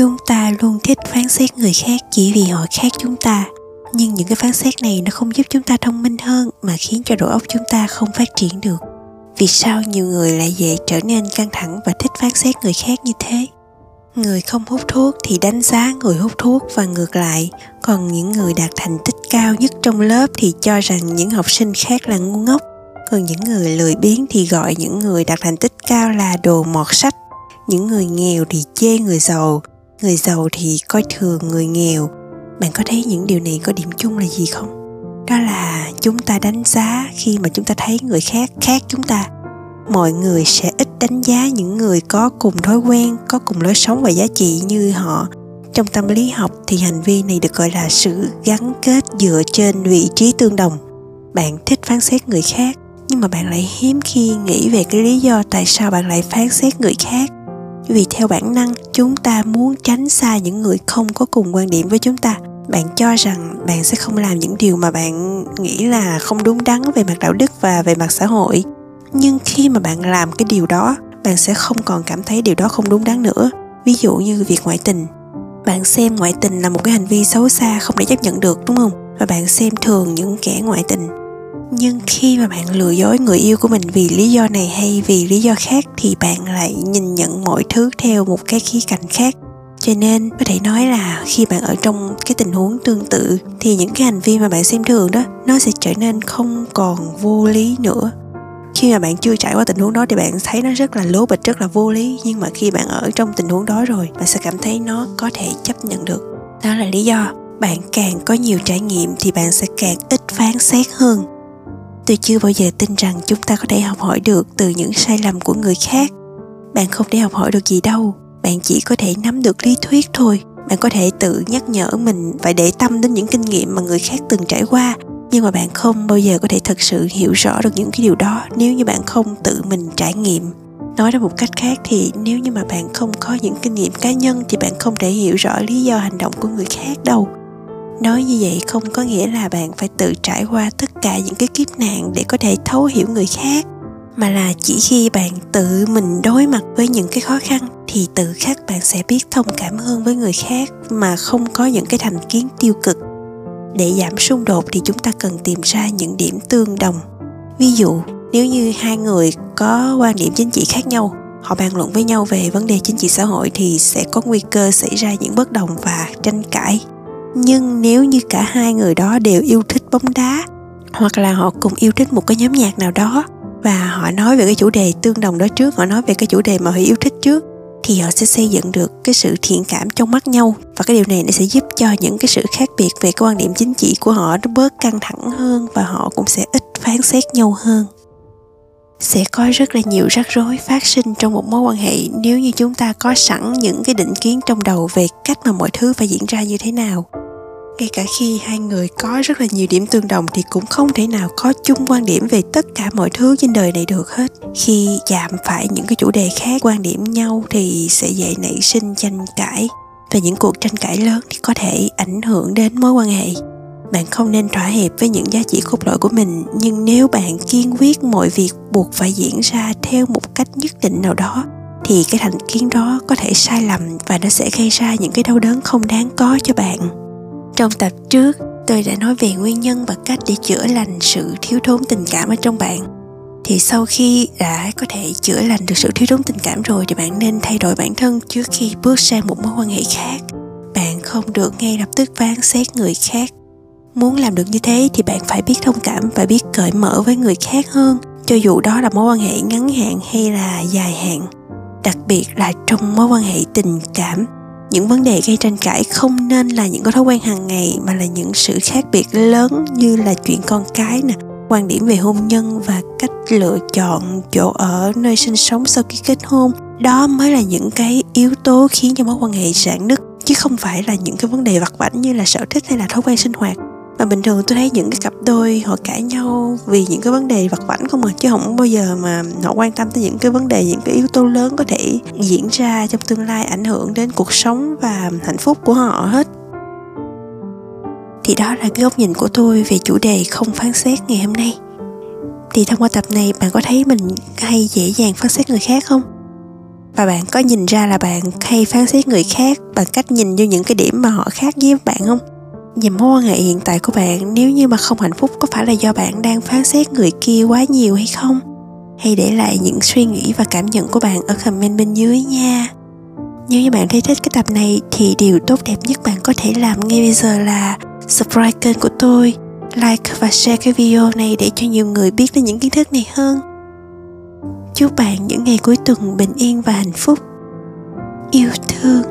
chúng ta luôn thích phán xét người khác chỉ vì họ khác chúng ta. Nhưng những cái phán xét này nó không giúp chúng ta thông minh hơn mà khiến cho đầu óc chúng ta không phát triển được. Vì sao nhiều người lại dễ trở nên căng thẳng và thích phán xét người khác như thế? Người không hút thuốc thì đánh giá người hút thuốc và ngược lại. Còn những người đạt thành tích cao nhất trong lớp thì cho rằng những học sinh khác là ngu ngốc. Còn những người lười biếng thì gọi những người đạt thành tích cao là đồ mọt sách. Những người nghèo thì chê người giàu người giàu thì coi thường người nghèo. Bạn có thấy những điều này có điểm chung là gì không? Đó là chúng ta đánh giá khi mà chúng ta thấy người khác khác chúng ta. Mọi người sẽ ít đánh giá những người có cùng thói quen, có cùng lối sống và giá trị như họ. Trong tâm lý học thì hành vi này được gọi là sự gắn kết dựa trên vị trí tương đồng. Bạn thích phán xét người khác, nhưng mà bạn lại hiếm khi nghĩ về cái lý do tại sao bạn lại phán xét người khác vì theo bản năng, chúng ta muốn tránh xa những người không có cùng quan điểm với chúng ta. Bạn cho rằng bạn sẽ không làm những điều mà bạn nghĩ là không đúng đắn về mặt đạo đức và về mặt xã hội. Nhưng khi mà bạn làm cái điều đó, bạn sẽ không còn cảm thấy điều đó không đúng đắn nữa. Ví dụ như việc ngoại tình. Bạn xem ngoại tình là một cái hành vi xấu xa không thể chấp nhận được, đúng không? Và bạn xem thường những kẻ ngoại tình nhưng khi mà bạn lừa dối người yêu của mình vì lý do này hay vì lý do khác thì bạn lại nhìn nhận mọi thứ theo một cái khía cạnh khác. Cho nên, có thể nói là khi bạn ở trong cái tình huống tương tự, thì những cái hành vi mà bạn xem thường đó, nó sẽ trở nên không còn vô lý nữa. Khi mà bạn chưa trải qua tình huống đó thì bạn thấy nó rất là lố bịch, rất là vô lý. Nhưng mà khi bạn ở trong tình huống đó rồi, bạn sẽ cảm thấy nó có thể chấp nhận được. Đó là lý do. Bạn càng có nhiều trải nghiệm thì bạn sẽ càng ít phán xét hơn tôi chưa bao giờ tin rằng chúng ta có thể học hỏi được từ những sai lầm của người khác. Bạn không thể học hỏi được gì đâu. Bạn chỉ có thể nắm được lý thuyết thôi. Bạn có thể tự nhắc nhở mình và để tâm đến những kinh nghiệm mà người khác từng trải qua. Nhưng mà bạn không bao giờ có thể thực sự hiểu rõ được những cái điều đó nếu như bạn không tự mình trải nghiệm. Nói ra một cách khác thì nếu như mà bạn không có những kinh nghiệm cá nhân thì bạn không thể hiểu rõ lý do hành động của người khác đâu nói như vậy không có nghĩa là bạn phải tự trải qua tất cả những cái kiếp nạn để có thể thấu hiểu người khác, mà là chỉ khi bạn tự mình đối mặt với những cái khó khăn thì tự khắc bạn sẽ biết thông cảm hơn với người khác mà không có những cái thành kiến tiêu cực. Để giảm xung đột thì chúng ta cần tìm ra những điểm tương đồng. Ví dụ, nếu như hai người có quan điểm chính trị khác nhau, họ bàn luận với nhau về vấn đề chính trị xã hội thì sẽ có nguy cơ xảy ra những bất đồng và tranh cãi nhưng nếu như cả hai người đó đều yêu thích bóng đá, hoặc là họ cùng yêu thích một cái nhóm nhạc nào đó, và họ nói về cái chủ đề tương đồng đó trước, họ nói về cái chủ đề mà họ yêu thích trước, thì họ sẽ xây dựng được cái sự thiện cảm trong mắt nhau. Và cái điều này nó sẽ giúp cho những cái sự khác biệt về cái quan điểm chính trị của họ nó bớt căng thẳng hơn và họ cũng sẽ ít phán xét nhau hơn sẽ có rất là nhiều rắc rối phát sinh trong một mối quan hệ nếu như chúng ta có sẵn những cái định kiến trong đầu về cách mà mọi thứ phải diễn ra như thế nào. Ngay cả khi hai người có rất là nhiều điểm tương đồng thì cũng không thể nào có chung quan điểm về tất cả mọi thứ trên đời này được hết. Khi chạm phải những cái chủ đề khác quan điểm nhau thì sẽ dễ nảy sinh tranh cãi và những cuộc tranh cãi lớn thì có thể ảnh hưởng đến mối quan hệ bạn không nên thỏa hiệp với những giá trị cốt lõi của mình nhưng nếu bạn kiên quyết mọi việc buộc phải diễn ra theo một cách nhất định nào đó thì cái thành kiến đó có thể sai lầm và nó sẽ gây ra những cái đau đớn không đáng có cho bạn trong tập trước, tôi đã nói về nguyên nhân và cách để chữa lành sự thiếu thốn tình cảm ở trong bạn. Thì sau khi đã có thể chữa lành được sự thiếu thốn tình cảm rồi thì bạn nên thay đổi bản thân trước khi bước sang một mối quan hệ khác. Bạn không được ngay lập tức phán xét người khác. Muốn làm được như thế thì bạn phải biết thông cảm và biết cởi mở với người khác hơn, cho dù đó là mối quan hệ ngắn hạn hay là dài hạn. Đặc biệt là trong mối quan hệ tình cảm những vấn đề gây tranh cãi không nên là những cái thói quen hàng ngày mà là những sự khác biệt lớn như là chuyện con cái nè quan điểm về hôn nhân và cách lựa chọn chỗ ở nơi sinh sống sau khi kết hôn đó mới là những cái yếu tố khiến cho mối quan hệ rạn nứt chứ không phải là những cái vấn đề vặt vãnh như là sở thích hay là thói quen sinh hoạt mà bình thường tôi thấy những cái cặp đôi họ cãi nhau vì những cái vấn đề vặt vãnh không à chứ không bao giờ mà họ quan tâm tới những cái vấn đề, những cái yếu tố lớn có thể diễn ra trong tương lai ảnh hưởng đến cuộc sống và hạnh phúc của họ hết. Thì đó là cái góc nhìn của tôi về chủ đề không phán xét ngày hôm nay. Thì thông qua tập này, bạn có thấy mình hay dễ dàng phán xét người khác không? Và bạn có nhìn ra là bạn hay phán xét người khác bằng cách nhìn vô những cái điểm mà họ khác với bạn không? Và mối quan hệ hiện tại của bạn, nếu như mà không hạnh phúc, có phải là do bạn đang phán xét người kia quá nhiều hay không? Hãy để lại những suy nghĩ và cảm nhận của bạn ở comment bên dưới nha. Nếu như bạn thấy thích cái tập này, thì điều tốt đẹp nhất bạn có thể làm ngay bây giờ là subscribe kênh của tôi, like và share cái video này để cho nhiều người biết đến những kiến thức này hơn. Chúc bạn những ngày cuối tuần bình yên và hạnh phúc. Yêu thương.